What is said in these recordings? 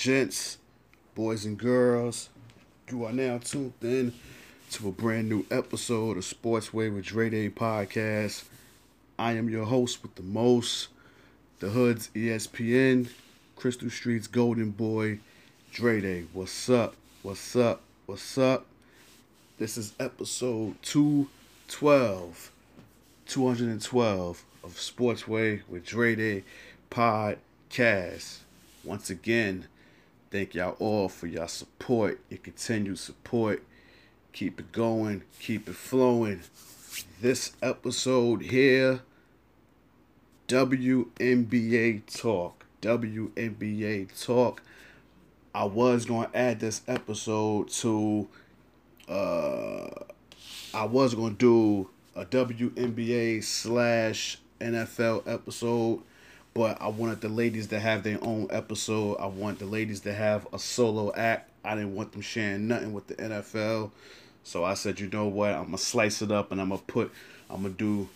gents, boys and girls, you are now tuned in to a brand new episode of Sportsway with Dre Day podcast. I am your host with the most, the Hood's ESPN, Crystal Street's Golden Boy, Dre Day. What's up? What's up? What's up? This is episode 212, 212 of Sportsway with Dre Day podcast. Once again, thank y'all all for y'all support, your continued support. Keep it going, keep it flowing. This episode here, WNBA Talk. WNBA Talk. I was going to add this episode to, uh, I was going to do a WNBA slash NFL episode but I wanted the ladies to have their own episode. I want the ladies to have a solo act. I didn't want them sharing nothing with the NFL. So I said, you know what? I'm gonna slice it up and I'm gonna put I'm gonna do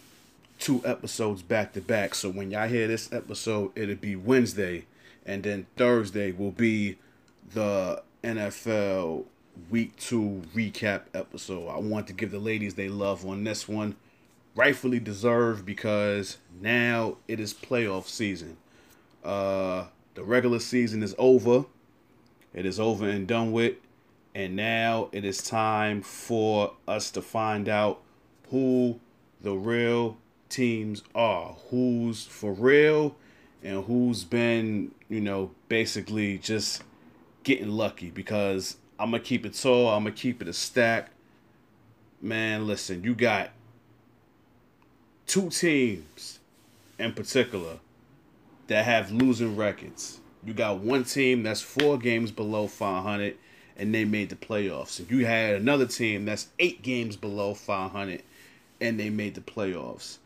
two episodes back to back. So when y'all hear this episode, it'll be Wednesday, and then Thursday will be the NFL week two recap episode. I want to give the ladies they love on this one rightfully deserved because now it is playoff season. Uh, the regular season is over. It is over and done with. And now it is time for us to find out who the real teams are. Who's for real and who's been, you know, basically just getting lucky because I'm going to keep it tall. I'm going to keep it a stack. Man, listen, you got two teams in particular that have losing records. You got one team that's four games below 500 and they made the playoffs. And you had another team that's eight games below 500 and they made the playoffs.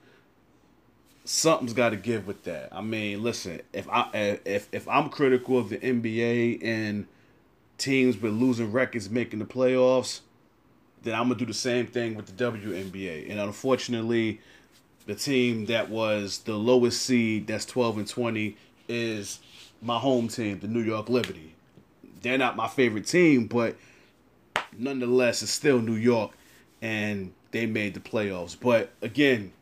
Something's got to give with that. I mean, listen, if I if if I'm critical of the NBA and teams with losing records making the playoffs, then I'm gonna do the same thing with the WNBA. And unfortunately, the team that was the lowest seed, that's 12 and 20, is my home team, the New York Liberty. They're not my favorite team, but nonetheless, it's still New York, and they made the playoffs. But again,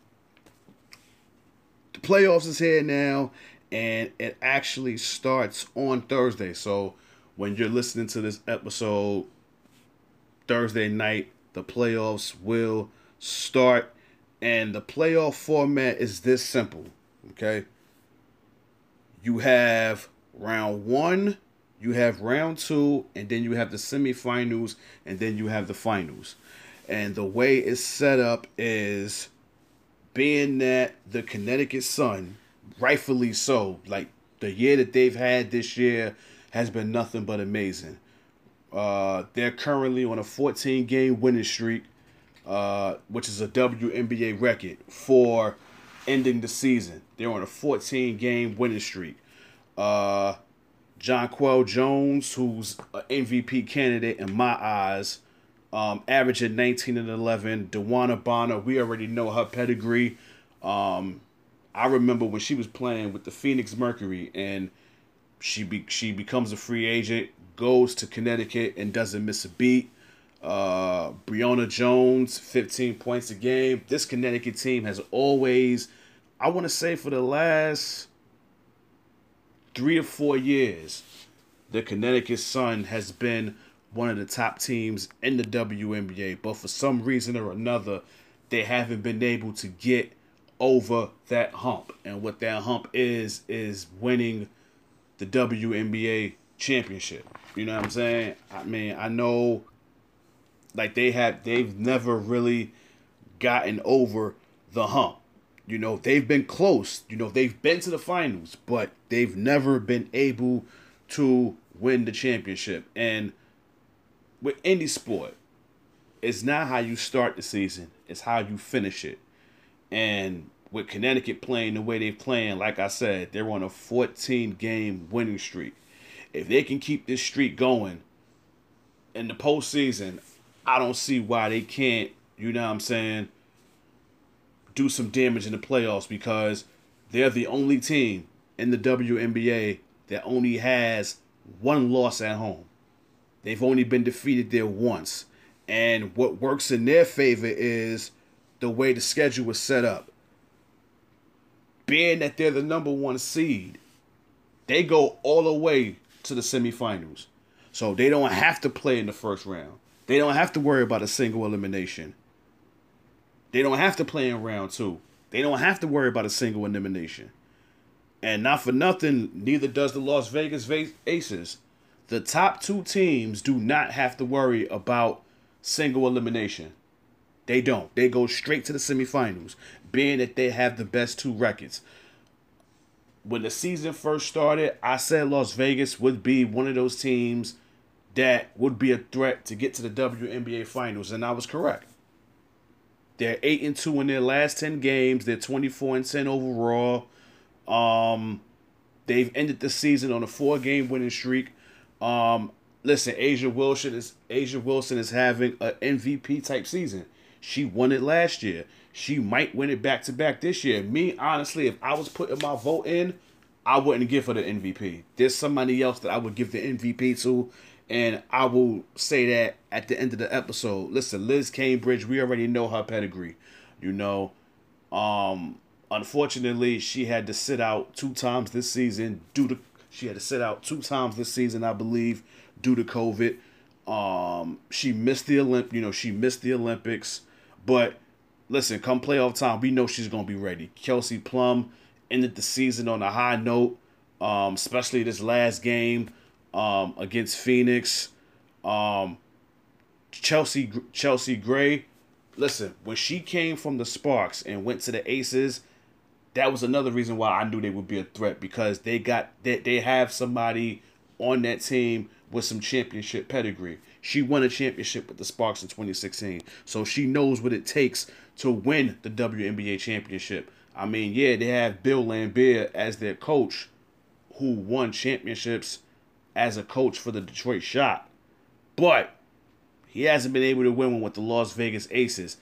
the playoffs is here now, and it actually starts on Thursday. So when you're listening to this episode, Thursday night, the playoffs will start and the playoff format is this simple, okay? You have round one, you have round two, and then you have the semifinals, and then you have the finals. And the way it's set up is being that the Connecticut Sun, rightfully so, like the year that they've had this year has been nothing but amazing. Uh, they're currently on a 14 game winning streak uh, which is a WNBA record for ending the season. They're on a 14 game winning streak. Uh, Jonquel Jones, who's an MVP candidate in my eyes, um, averaging 19 and 11. DeWanna Bonner, we already know her pedigree. Um, I remember when she was playing with the Phoenix Mercury and she be, she becomes a free agent, goes to Connecticut and doesn't miss a beat. Uh, Brionna Jones, 15 points a game. This Connecticut team has always, I want to say for the last three or four years, the Connecticut Sun has been one of the top teams in the WNBA. But for some reason or another, they haven't been able to get over that hump. And what that hump is, is winning the WNBA championship. You know what I'm saying? I mean, I know like they have they've never really gotten over the hump. You know, they've been close. You know, they've been to the finals, but they've never been able to win the championship. And with any sport, it's not how you start the season, it's how you finish it. And with Connecticut playing the way they're playing, like I said, they're on a 14 game winning streak. If they can keep this streak going in the postseason, I don't see why they can't, you know what I'm saying, do some damage in the playoffs because they're the only team in the WNBA that only has one loss at home. They've only been defeated there once. And what works in their favor is the way the schedule was set up. Being that they're the number one seed, they go all the way to the semifinals. So they don't have to play in the first round. They don't have to worry about a single elimination. They don't have to play in round two. They don't have to worry about a single elimination. And not for nothing, neither does the Las Vegas Aces. The top two teams do not have to worry about single elimination. They don't. They go straight to the semifinals, being that they have the best two records. When the season first started, I said Las Vegas would be one of those teams that would be a threat to get to the WNBA finals, and I was correct. They're 8 and 2 in their last 10 games. They're 24 and 10 overall. Um they've ended the season on a four-game winning streak. Um listen, A'ja Wilson is A'ja Wilson is having an MVP type season. She won it last year. She might win it back to back this year. Me, honestly, if I was putting my vote in, I wouldn't give her the MVP. There's somebody else that I would give the MVP to, and I will say that at the end of the episode. Listen, Liz Cambage, we already know her pedigree. You know, um, unfortunately, she had to sit out two times this season due to she had to sit out two times this season, I believe, due to COVID. Um, she missed the Olymp, you know, she missed the Olympics, but listen, come playoff time, we know she's gonna be ready. Kelsey Plum ended the season on a high note, um, especially this last game um, against Phoenix. Um, Chelsea Chelsea Gray, listen, when she came from the Sparks and went to the Aces, that was another reason why I knew they would be a threat because they got they, they have somebody on that team with some championship pedigree. She won a championship with the Sparks in 2016. So she knows what it takes to win the WNBA championship. I mean, yeah, they have Bill Laimbeer as their coach who won championships as a coach for the Detroit Shock. But he hasn't been able to win one with the Las Vegas Aces.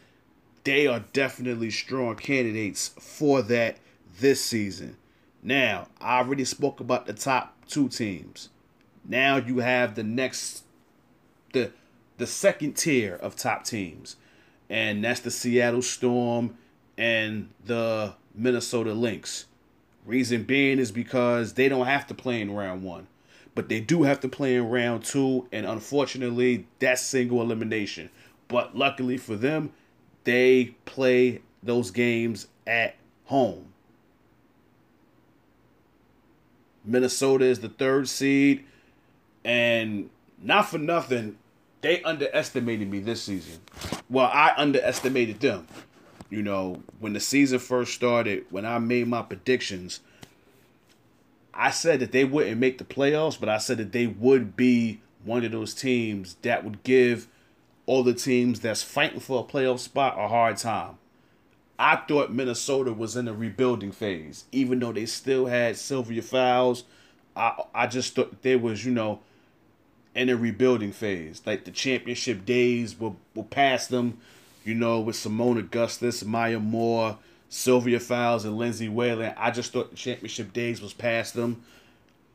They are definitely strong candidates for that this season. Now, I already spoke about the top two teams. Now you have the next the the second tier of top teams. And that's the Seattle Storm and the Minnesota Lynx. Reason being is because they don't have to play in round one. But they do have to play in round two, and unfortunately, that's single elimination. But luckily for them, they play those games at home. Minnesota is the third seed. And not for nothing, they underestimated me this season. Well, I underestimated them. You know, when the season first started, when I made my predictions, I said that they wouldn't make the playoffs, but I said that they would be one of those teams that would give all the teams that's fighting for a playoff spot a hard time. I thought Minnesota was in a rebuilding phase, even though they still had Sylvia Fowles. I I just thought they was, you know, in a rebuilding phase. Like the championship days will will pass them, you know, with Seimone Augustus, Maya Moore, Sylvia Fowles, and Lindsay Whalen. I just thought the championship days was past them.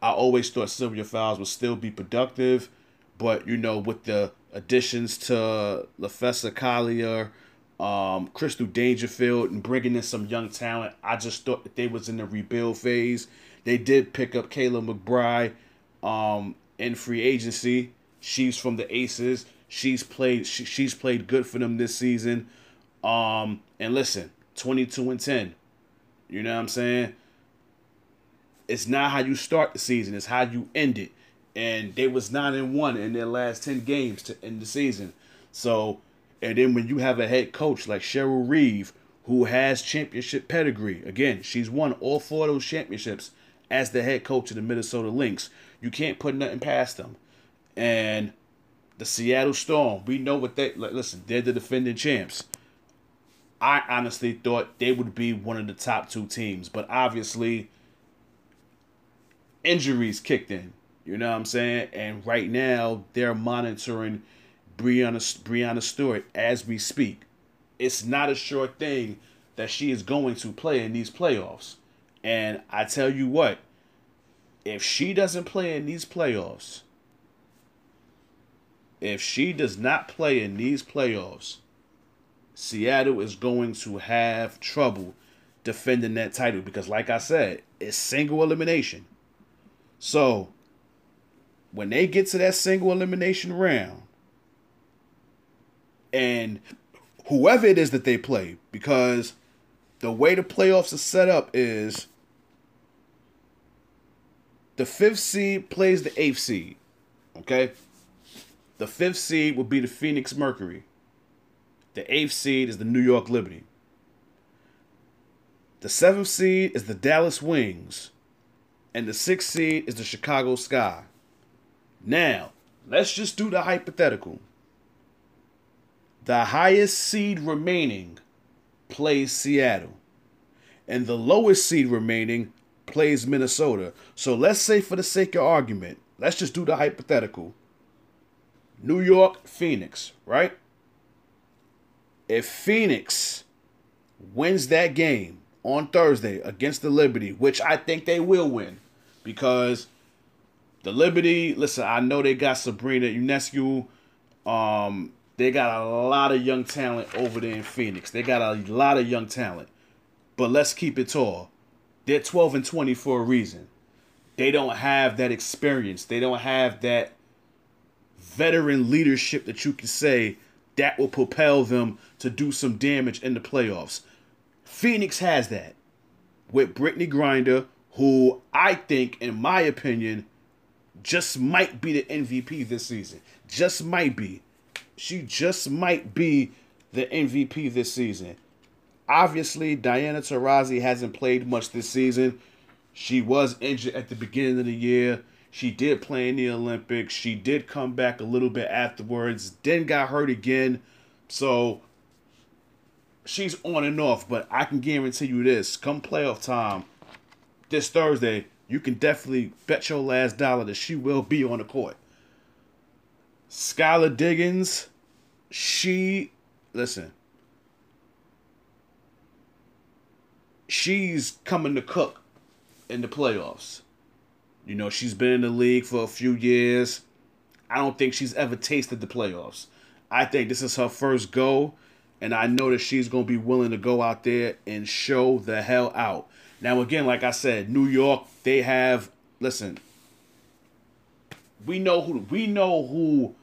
I always thought Sylvia Fowles would still be productive, but you know, with the additions to Napheesa Collier, um, Crystal Dangerfield, and bringing in some young talent, I just thought that they was in the rebuild phase. They did pick up Kayla McBride um, in free agency. She's from the Aces. She's played. She, she's played good for them this season. Um, and listen, twenty two and ten. You know what I'm saying? It's not how you start the season; it's how you end it. And they was nine and one in their last ten games to end the season. So, and then when you have a head coach like Cheryl Reeve, who has championship pedigree, again, she's won all four of those championships as the head coach of the Minnesota Lynx. You can't put nothing past them. And the Seattle Storm, we know what they listen, they're the defending champs. I honestly thought they would be one of the top two teams, but obviously injuries kicked in. You know what I'm saying? And right now they're monitoring Breanna Breanna Stewart as we speak. It's not a sure thing that she is going to play in these playoffs. And I tell you what, if she doesn't play in these playoffs, if she does not play in these playoffs, Seattle is going to have trouble defending that title because, like I said, it's single elimination. So, when they get to that single elimination round, and whoever it is that they play, because the way the playoffs are set up is the fifth seed plays the eighth seed. Okay? The fifth seed will be the Phoenix Mercury. The eighth seed is the New York Liberty. The seventh seed is the Dallas Wings. And the sixth seed is the Chicago Sky. Now, let's just do the hypothetical. The highest seed remaining plays Seattle. And the lowest seed remaining plays Minnesota. So let's say, for the sake of argument, let's just do the hypothetical. New York, Phoenix, right? If Phoenix wins that game on Thursday against the Liberty, which I think they will win, because the Liberty, listen, I know they got Sabrina Ionescu. Um, they got a lot of young talent over there in Phoenix. They got a lot of young talent. But let's keep it tall. They're 12 and 20 for a reason. They don't have that experience. They don't have that veteran leadership that you can say that will propel them to do some damage in the playoffs. Phoenix has that with Brittney Griner, who I think, in my opinion, just might be the MVP this season. Just might be. She just might be the MVP this season. Obviously, Diana Taurasi hasn't played much this season. She was injured at the beginning of the year. She did play in the Olympics. She did come back a little bit afterwards, then got hurt again. So she's on and off, but I can guarantee you this come playoff time this Thursday, you can definitely bet your last dollar that she will be on the court. Skylar Diggins, she, listen, she's coming to cook in the playoffs. You know, she's been in the league for a few years. I don't think she's ever tasted the playoffs. I think this is her first go, and I know that she's going to be willing to go out there and show the hell out. Now, again, like I said, New York, they have, listen, we know who we know who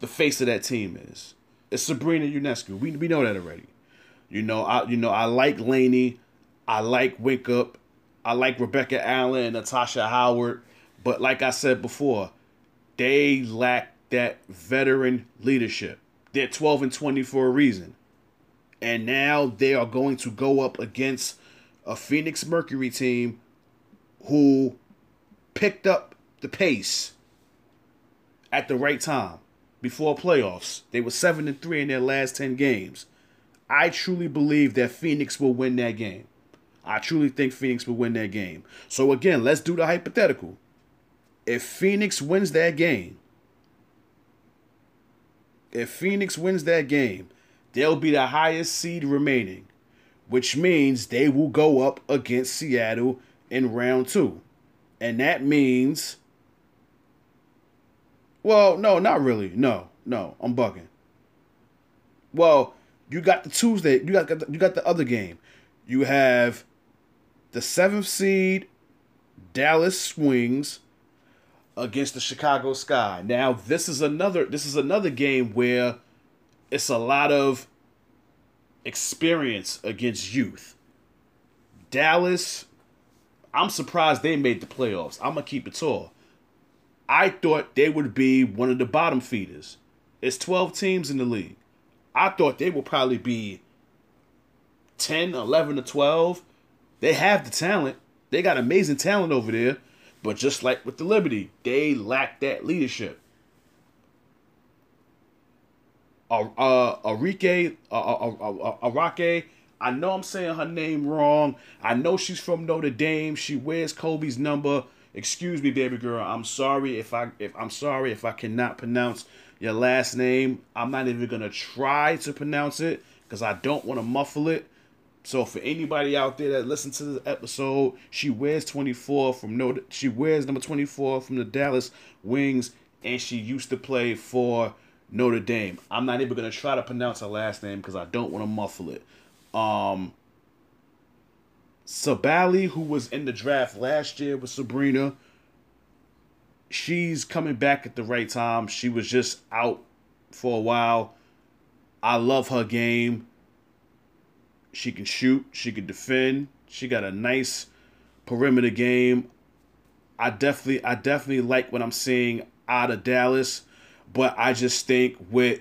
the face of that team is. It's Sabrina Ionescu. We, we know that already. You know, I you know I like Laney, I like Winthrop, I like Rebecca Allen and Natasha Howard, but like I said before, they lack that veteran leadership. They're 12 and 20 for a reason. And now they are going to go up against a Phoenix Mercury team who picked up the pace at the right time before playoffs. They were 7 and 3 in their last 10 games. I truly believe that Phoenix will win that game. I truly think Phoenix will win that game. So again, let's do the hypothetical. If Phoenix wins that game, if Phoenix wins that game, they'll be the highest seed remaining, which means they will go up against Seattle in round two. And that means well, no, not really. No, no, I'm bugging. Well, you got the Tuesday. You got you got the other game. You have the seventh seed Dallas Wings against the Chicago Sky. Now this is another this is another game where it's a lot of experience against youth. Dallas, I'm surprised they made the playoffs. I'm gonna keep it tall. I thought they would be one of the bottom feeders. It's 12 teams in the league. I thought they would probably be 10, 11 to 12. They have the talent. They got amazing talent over there. But just like with the Liberty, they lack that leadership. Uh, uh, Arike, uh, uh, uh, Arake, I know I'm saying her name wrong. I know she's from Notre Dame. She wears Kobe's number. Excuse me, baby girl. I'm sorry if I if I'm sorry if I cannot pronounce your last name. I'm not even gonna try to pronounce it because I don't want to muffle it. So for anybody out there that listened to this episode, she wears 24 from no she wears number 24 from the Dallas Wings and she used to play for Notre Dame. I'm not even gonna try to pronounce her last name because I don't want to muffle it. Um Sabally, who was in the draft last year with Sabrina, she's coming back at the right time. She was just out for a while. I love her game. She can shoot, she can defend. She got a nice perimeter game. I definitely I definitely like what I'm seeing out of Dallas, but I just think with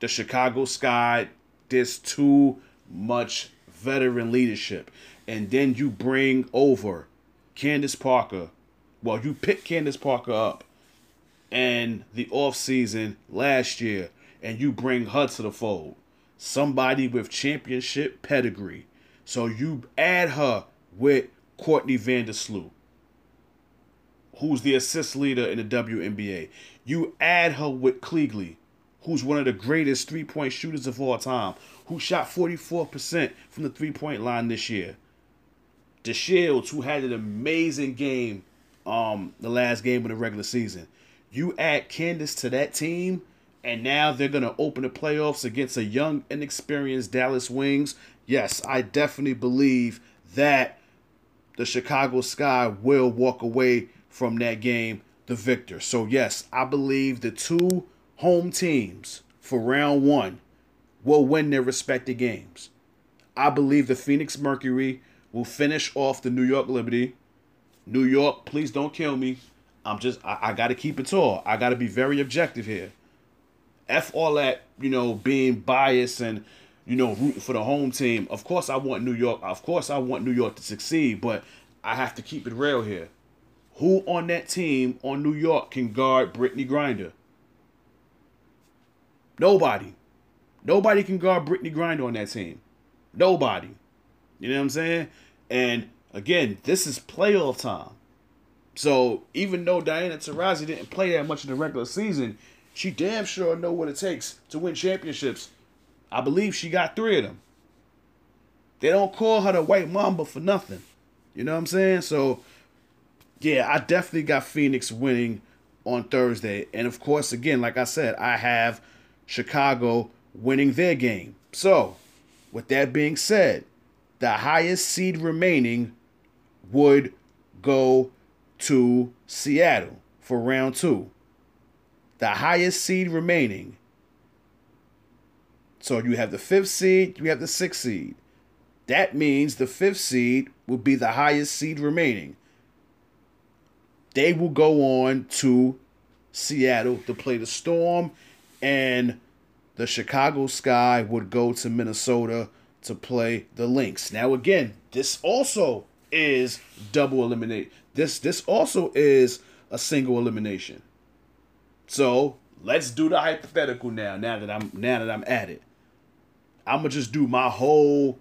the Chicago Sky, there's too much veteran leadership. And then you bring over Candace Parker. Well, you pick Candace Parker up and the off season last year, and you bring her to the fold. Somebody with championship pedigree. So you add her with Courtney Vandersloot, who's the assist leader in the WNBA. You add her with Quigley, who's one of the greatest three point shooters of all time, who shot 44% from the three point line this year. DeShields, who had an amazing game um, the last game of the regular season. You add Candace to that team, and now they're going to open the playoffs against a young, inexperienced Dallas Wings. Yes, I definitely believe that the Chicago Sky will walk away from that game the victor. So, yes, I believe the two home teams for round one will win their respective games. I believe the Phoenix Mercury will finish off the New York Liberty. New York, please don't kill me. I'm just I, I gotta keep it tall. I gotta be very objective here. F all that, you know, being biased and you know, rooting for the home team. Of course I want New York. Of course I want New York to succeed, but I have to keep it real here. Who on that team on New York can guard Brittney Griner? Nobody. Nobody can guard Brittney Griner on that team. Nobody. You know what I'm saying? And again, this is playoff time. So even though Diana Taurasi didn't play that much in the regular season, she damn sure know what it takes to win championships. I believe she got three of them. They don't call her the White Mamba for nothing. You know what I'm saying? So, yeah, I definitely got Phoenix winning on Thursday. And of course, again, like I said, I have Chicago winning their game. So, with that being said, the highest seed remaining would go to Seattle for round two. The highest seed remaining. So you have the fifth seed, you have the sixth seed. That means the fifth seed will be the highest seed remaining. They will go on to Seattle to play the Storm, and the Chicago Sky would go to Minnesota to play the Lynx. Now, again, this also is double eliminate. This this also is a single elimination. So let's do the hypothetical now. Now that I'm now that I'm at it, I'm gonna just do my whole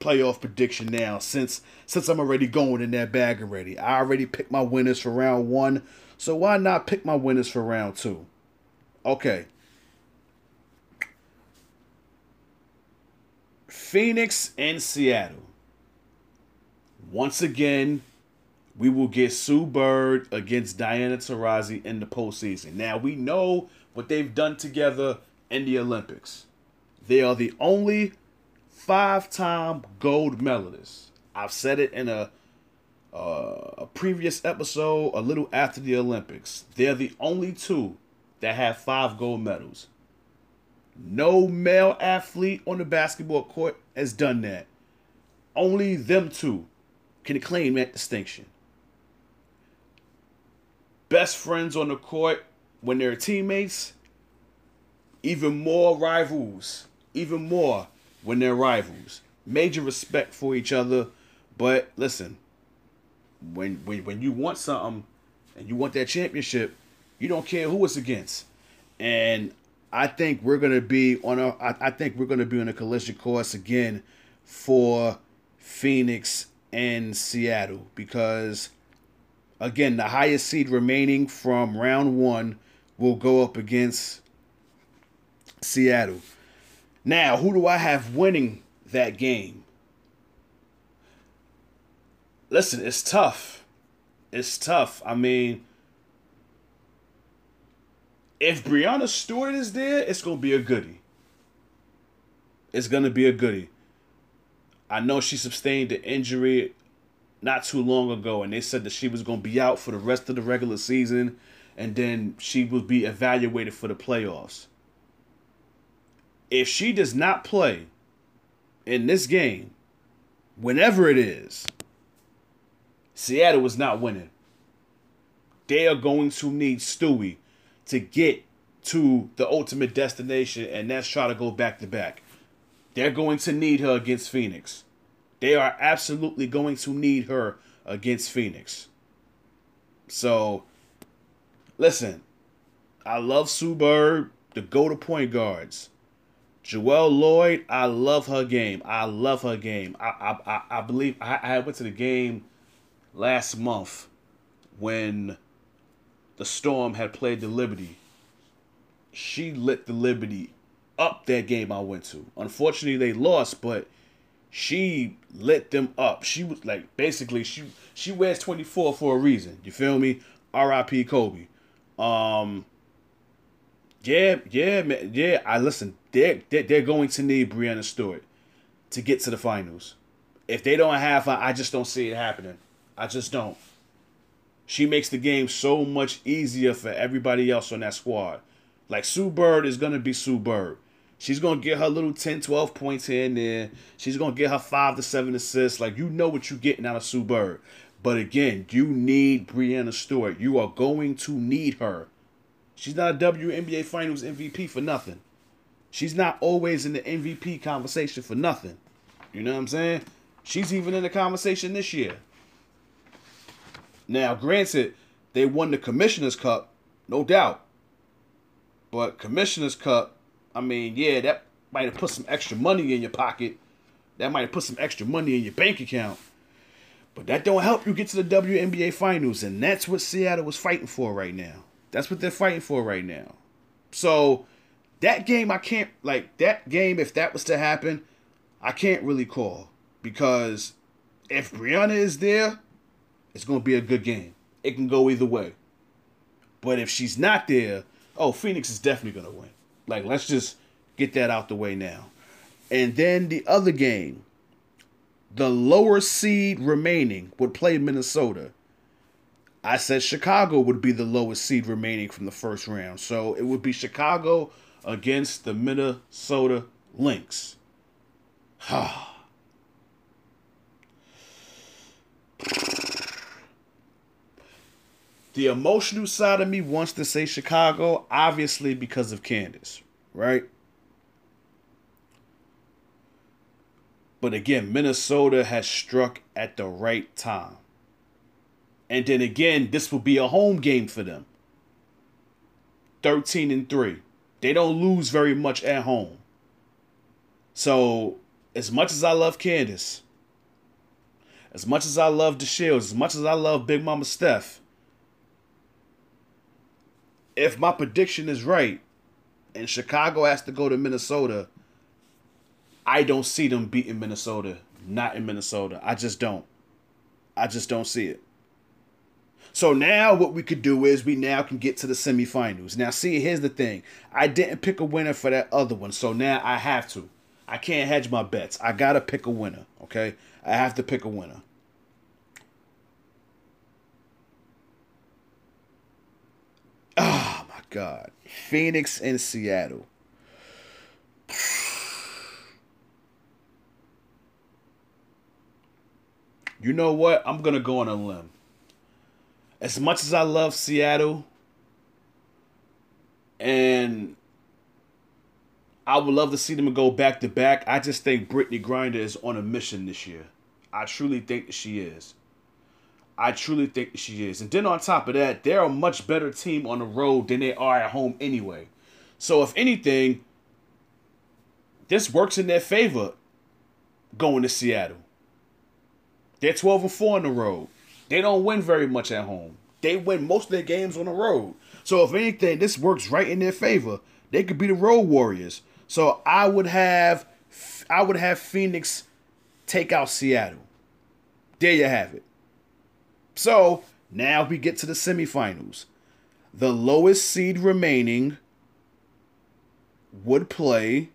playoff prediction now. Since since I'm already going in that bag already, I already picked my winners for round one. So why not pick my winners for round two? Okay. Phoenix and Seattle. Once again, we will get Sue Bird against Diana Taurasi in the postseason. Now we know what they've done together in the Olympics. They are the only five-time gold medalists. I've said it in a uh, a previous episode, a little after the Olympics. They're the only two that have five gold medals. No male athlete on the basketball court has done that. Only them two can claim that distinction. Best friends on the court when they're teammates, even more rivals, even more when they're rivals. Major respect for each other, but listen, when when when you want something and you want that championship, you don't care who it's against. And I think we're gonna be on a. I, I think we're gonna be on a collision course again for Phoenix and Seattle because again the highest seed remaining from round one will go up against Seattle. Now, who do I have winning that game? listen, it's tough. It's tough. I mean, if Breanna Stewart is there, it's gonna be a goodie. It's gonna be a goodie. I know she sustained an injury not too long ago, and they said that she was gonna be out for the rest of the regular season, and then she would be evaluated for the playoffs. If she does not play in this game, whenever it is, Seattle is not winning. They are going to need Stewie to get to the ultimate destination, and that's try to go back to back. They're going to need her against Phoenix. They are absolutely going to need her against Phoenix. So, listen, I love Sue Bird, the go to point guards. Jewell Lloyd, I love her game. I love her game. I I, I, believe I, I went to the game last month when the Storm had played the Liberty. She lit the Liberty up that game I went to. Unfortunately, they lost, but she lit them up. She was like basically she she wears 24 for a reason. You feel me? R.I.P. Kobe. Um yeah, yeah, man, yeah. I listen. They're, they're they're going to need Breanna Stewart to get to the finals. If they don't have her, I just don't see it happening. I just don't. She makes the game so much easier for everybody else on that squad. Like Sue Bird is gonna be Sue Bird. She's gonna get her little 10, 12 points here and there. She's gonna get her five to seven assists. Like you know what you're getting out of Sue Bird. But again, you need Breanna Stewart. You are going to need her. She's not a WNBA Finals MVP for nothing. She's not always in the MVP conversation for nothing. You know what I'm saying? She's even in the conversation this year. Now, granted, they won the Commissioner's Cup, no doubt. But Commissioner's Cup I mean, yeah, that might have put some extra money in your pocket. That might have put some extra money in your bank account. But that don't help you get to the WNBA finals. And that's what Seattle was fighting for right now. That's what they're fighting for right now. So that game I can't like that game, if that was to happen, I can't really call. Because if Breanna is there, it's gonna be a good game. It can go either way. But if she's not there, oh, Phoenix is definitely gonna win. Like, let's just get that out the way now. And then the other game, the lower seed remaining would play Minnesota. I said Chicago would be the lowest seed remaining from the first round. So it would be Chicago against the Minnesota Lynx. The emotional side of me wants to say Chicago, obviously because of Candace, right? But again, Minnesota has struck at the right time. And then again, this will be a home game for them. 13 and 3. They don't lose very much at home. So, as much as I love Candace, as much as I love DeShields, as much as I love Big Mama Steph, if my prediction is right and Chicago has to go to Minnesota, I don't see them beating Minnesota. Not in Minnesota. I just don't. I just don't see it. So now what we could do is we now can get to the semifinals. Now see, here's the thing. I didn't pick a winner for that other one, so now I have to. I can't hedge my bets. I gotta pick a winner. Okay, I have to pick a winner. Oh my God. Phoenix and Seattle. You know what? I'm going to go on a limb. As much as I love Seattle, and I would love to see them go back to back, I just think Brittney Griner is on a mission this year. I truly think that she is. I truly think she is. And then on top of that, they're a much better team on the road than they are at home anyway. So if anything, this works in their favor going to Seattle. They're 12 and 4 on the road. They don't win very much at home. They win most of their games on the road. So if anything, this works right in their favor. They could be the road warriors. So I would have I would have Phoenix take out Seattle. There you have it. So now we get to the semifinals. The lowest seed remaining would play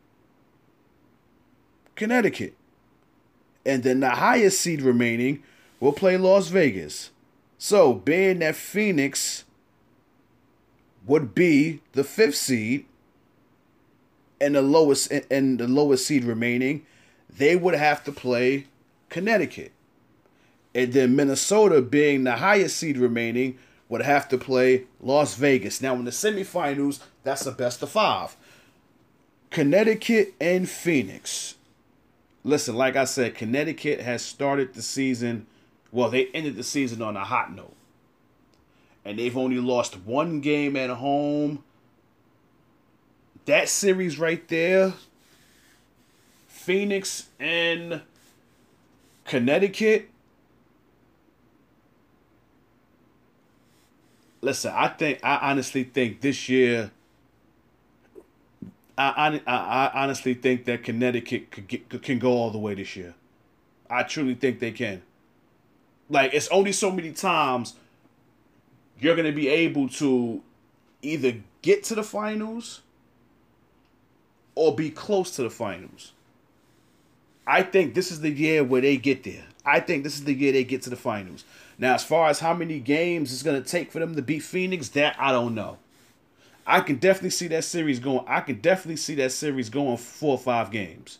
Connecticut. And then the highest seed remaining will play Las Vegas. So, being that Phoenix would be the fifth seed and the lowest and the lowest seed remaining, they would have to play Connecticut. And then Minnesota, being the highest seed remaining, would have to play Las Vegas. Now, in the semifinals, that's the best of five. Connecticut and Phoenix. Listen, like I said, Connecticut has started the season. Well, they ended the season on a hot note. And they've only lost one game at home. That series right there, Phoenix and Connecticut. Listen, I think I honestly think this year I, I, I honestly think that Connecticut could get, can go all the way this year. I truly think they can. Like it's only so many times you're gonna be able to either get to the finals or be close to the finals. I think this is the year where they get there. I think this is the year they get to the finals. Now, as far as how many games it's gonna take for them to beat Phoenix, that I don't know. I can definitely see that series going. I can definitely see that series going four or five games.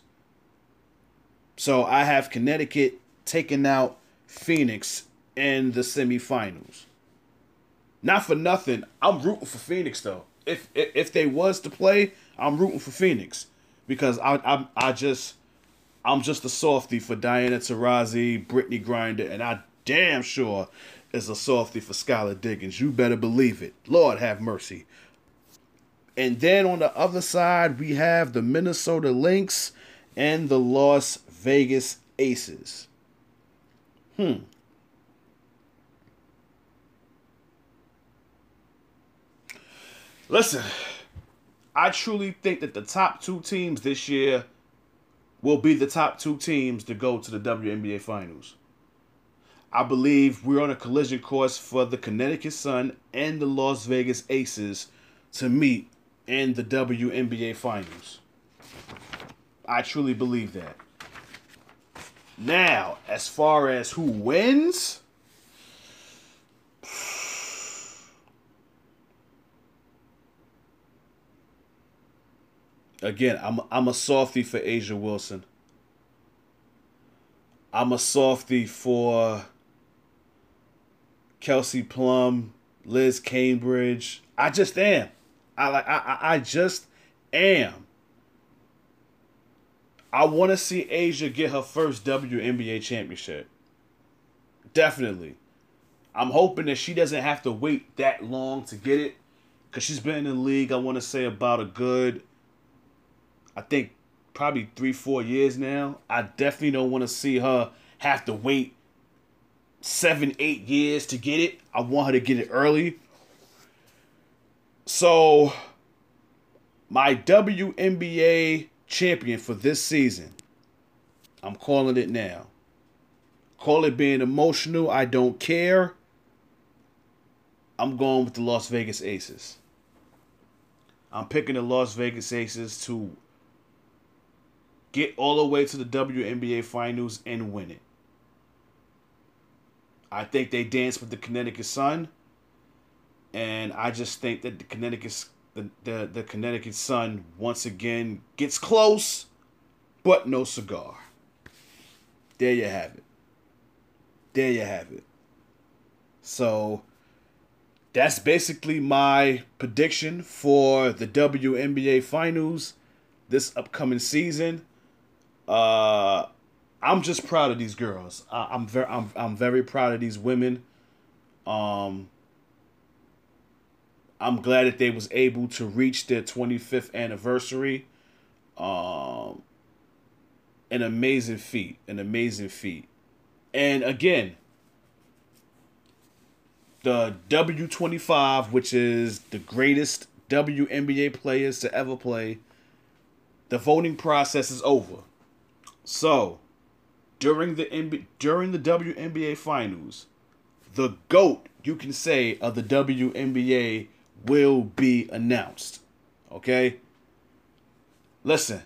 So I have Connecticut taking out Phoenix in the semifinals. Not for nothing, I'm rooting for Phoenix though. If if, if they was to play, I'm rooting for Phoenix because I I I just I'm just a softy for Diana Taurasi, Brittney Griner, and I damn sure is a softy for Skylar Diggins. You better believe it. Lord have mercy. And then on the other side, we have the Minnesota Lynx and the Las Vegas Aces. Hmm. Listen, I truly think that the top two teams this year will be the top two teams to go to the WNBA Finals. I believe we're on a collision course for the Connecticut Sun and the Las Vegas Aces to meet in the WNBA Finals. I truly believe that. Now, as far as who wins, again, I'm I'm a softy for A'ja Wilson. I'm a softy for Kelsey Plum, Liz Cambage. I just am. I like I I just am. I want to see A'ja get her first WNBA championship. Definitely. I'm hoping that she doesn't have to wait that long to get it cuz she's been in the league I want to say about a good I think probably 3 4 years now. I definitely don't want to see her have to wait 7 8 years to get it. I want her to get it early so, my WNBA champion for this season, I'm calling it now. Call it being emotional, I don't care. I'm going with the Las Vegas Aces. I'm picking the Las Vegas Aces to get all the way to the WNBA finals and win it. I think they dance with the Connecticut Sun and I just think that the Connecticut the, the, the Connecticut Sun once again gets close, but no cigar. There you have it. There you have it. So that's basically my prediction for the WNBA finals this upcoming season. Uh I'm just proud of these girls. I, I'm very I'm I'm very proud of these women. Um I'm glad that they was able to reach their 25th anniversary. Um, an amazing feat, an amazing feat. And again, the W25, which is the greatest WNBA players to ever play, the voting process is over. So, during the NBA, during the WNBA finals, the GOAT, you can say, of the WNBA will be announced. Okay? Listen,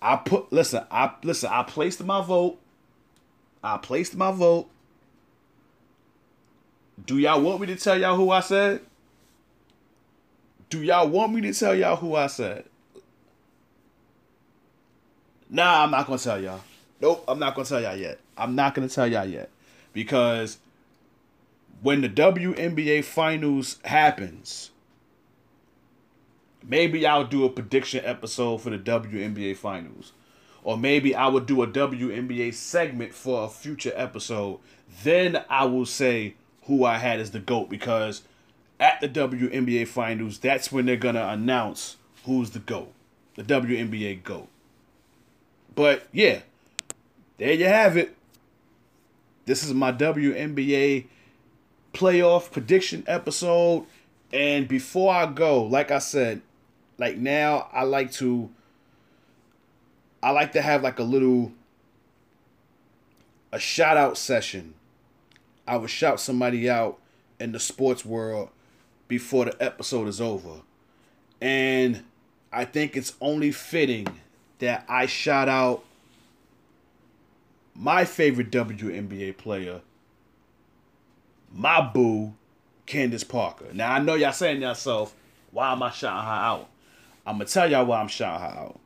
I put listen, I listen, I placed my vote. I placed my vote. Do y'all want me to tell y'all who I said? Do y'all want me to tell y'all who I said? Nah, I'm not gonna tell y'all. Nope, I'm not gonna tell y'all yet. I'm not gonna tell y'all yet. Because when the WNBA finals happens, maybe I'll do a prediction episode for the WNBA finals. Or maybe I would do a WNBA segment for a future episode. Then I will say who I had as the GOAT because at the WNBA finals, that's when they're gonna announce who's the GOAT. The WNBA GOAT. But yeah, there you have it. This is my WNBA playoff prediction episode. And before I go, like I said, like now I like to I like to have like a little a shout out session. I would shout somebody out in the sports world before the episode is over. And I think it's only fitting that I shout out my favorite WNBA player, my boo, Candace Parker. Now I know y'all saying yourself, why am I shouting her out? I'm gonna tell y'all why I'm shouting her out.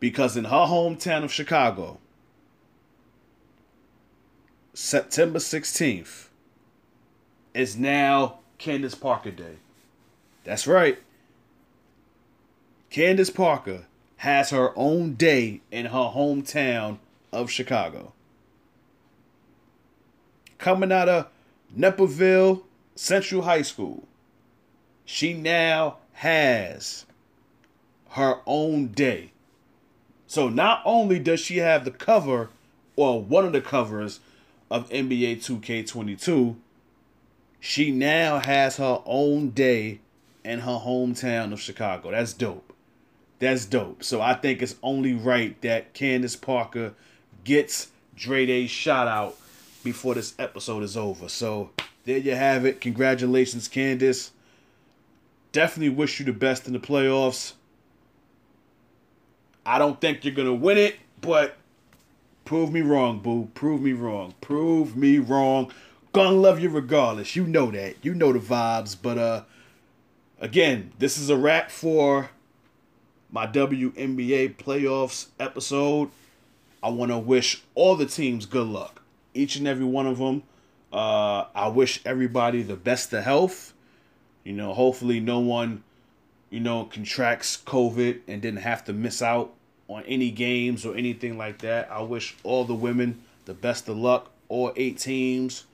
Because in her hometown of Chicago, September 16th is now Candace Parker Day. That's right. Candace Parker has her own day in her hometown of Chicago. Coming out of Naperville Central High School, she now has her own day. So not only does she have the cover or one of the covers of NBA 2K22, she now has her own day in her hometown of Chicago. That's dope. That's dope. So I think it's only right that Candace Parker gets Dre Day's shout out before this episode is over. So there you have it. Congratulations, Candace. Definitely wish you the best in the playoffs. I don't think you're gonna win it, but prove me wrong, boo. Prove me wrong. Prove me wrong. Gonna love you regardless. You know that. You know the vibes. But uh again, this is a wrap for my WNBA playoffs episode. I want to wish all the teams good luck, each and every one of them. Uh, I wish everybody the best of health. You know, hopefully no one, you know, contracts COVID and didn't have to miss out on any games or anything like that. I wish all the women the best of luck, all eight teams.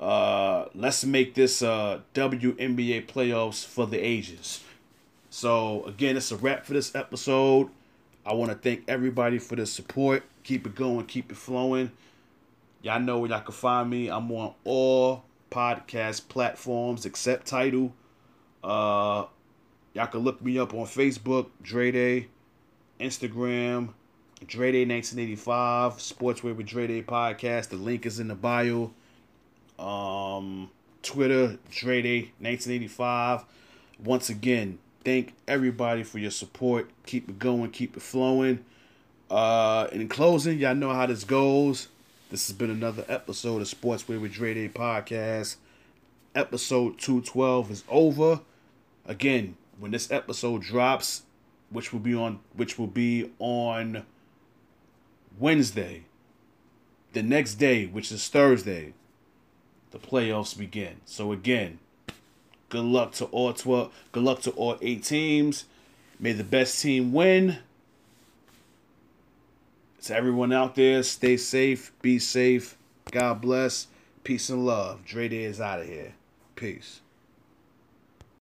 Uh, let's make this uh, WNBA playoffs for the ages. So again, it's a wrap for this episode. I want to thank everybody for the support. Keep it going, keep it flowing. Y'all know where y'all can find me. I'm on all podcast platforms except Tidal. Uh, y'all can look me up on Facebook, Dre Day, Instagram, Dre Day 1985, Sportswear with Dre Day podcast. The link is in the bio. Um, Twitter, Dre Day 1985. Once again, thank everybody for your support. Keep it going, keep it flowing. Uh, in closing, y'all know how this goes. This has been another episode of Sportswear with Dre Day podcast. Episode 212 is over. Again, when this episode drops, which will be on which will be on Wednesday, the next day, which is Thursday, the playoffs begin. So again, Good luck to all 12. Good luck to all eight teams. May the best team win. To everyone out there, stay safe, be safe. God bless. Peace and love. Dre Day is out of here. Peace.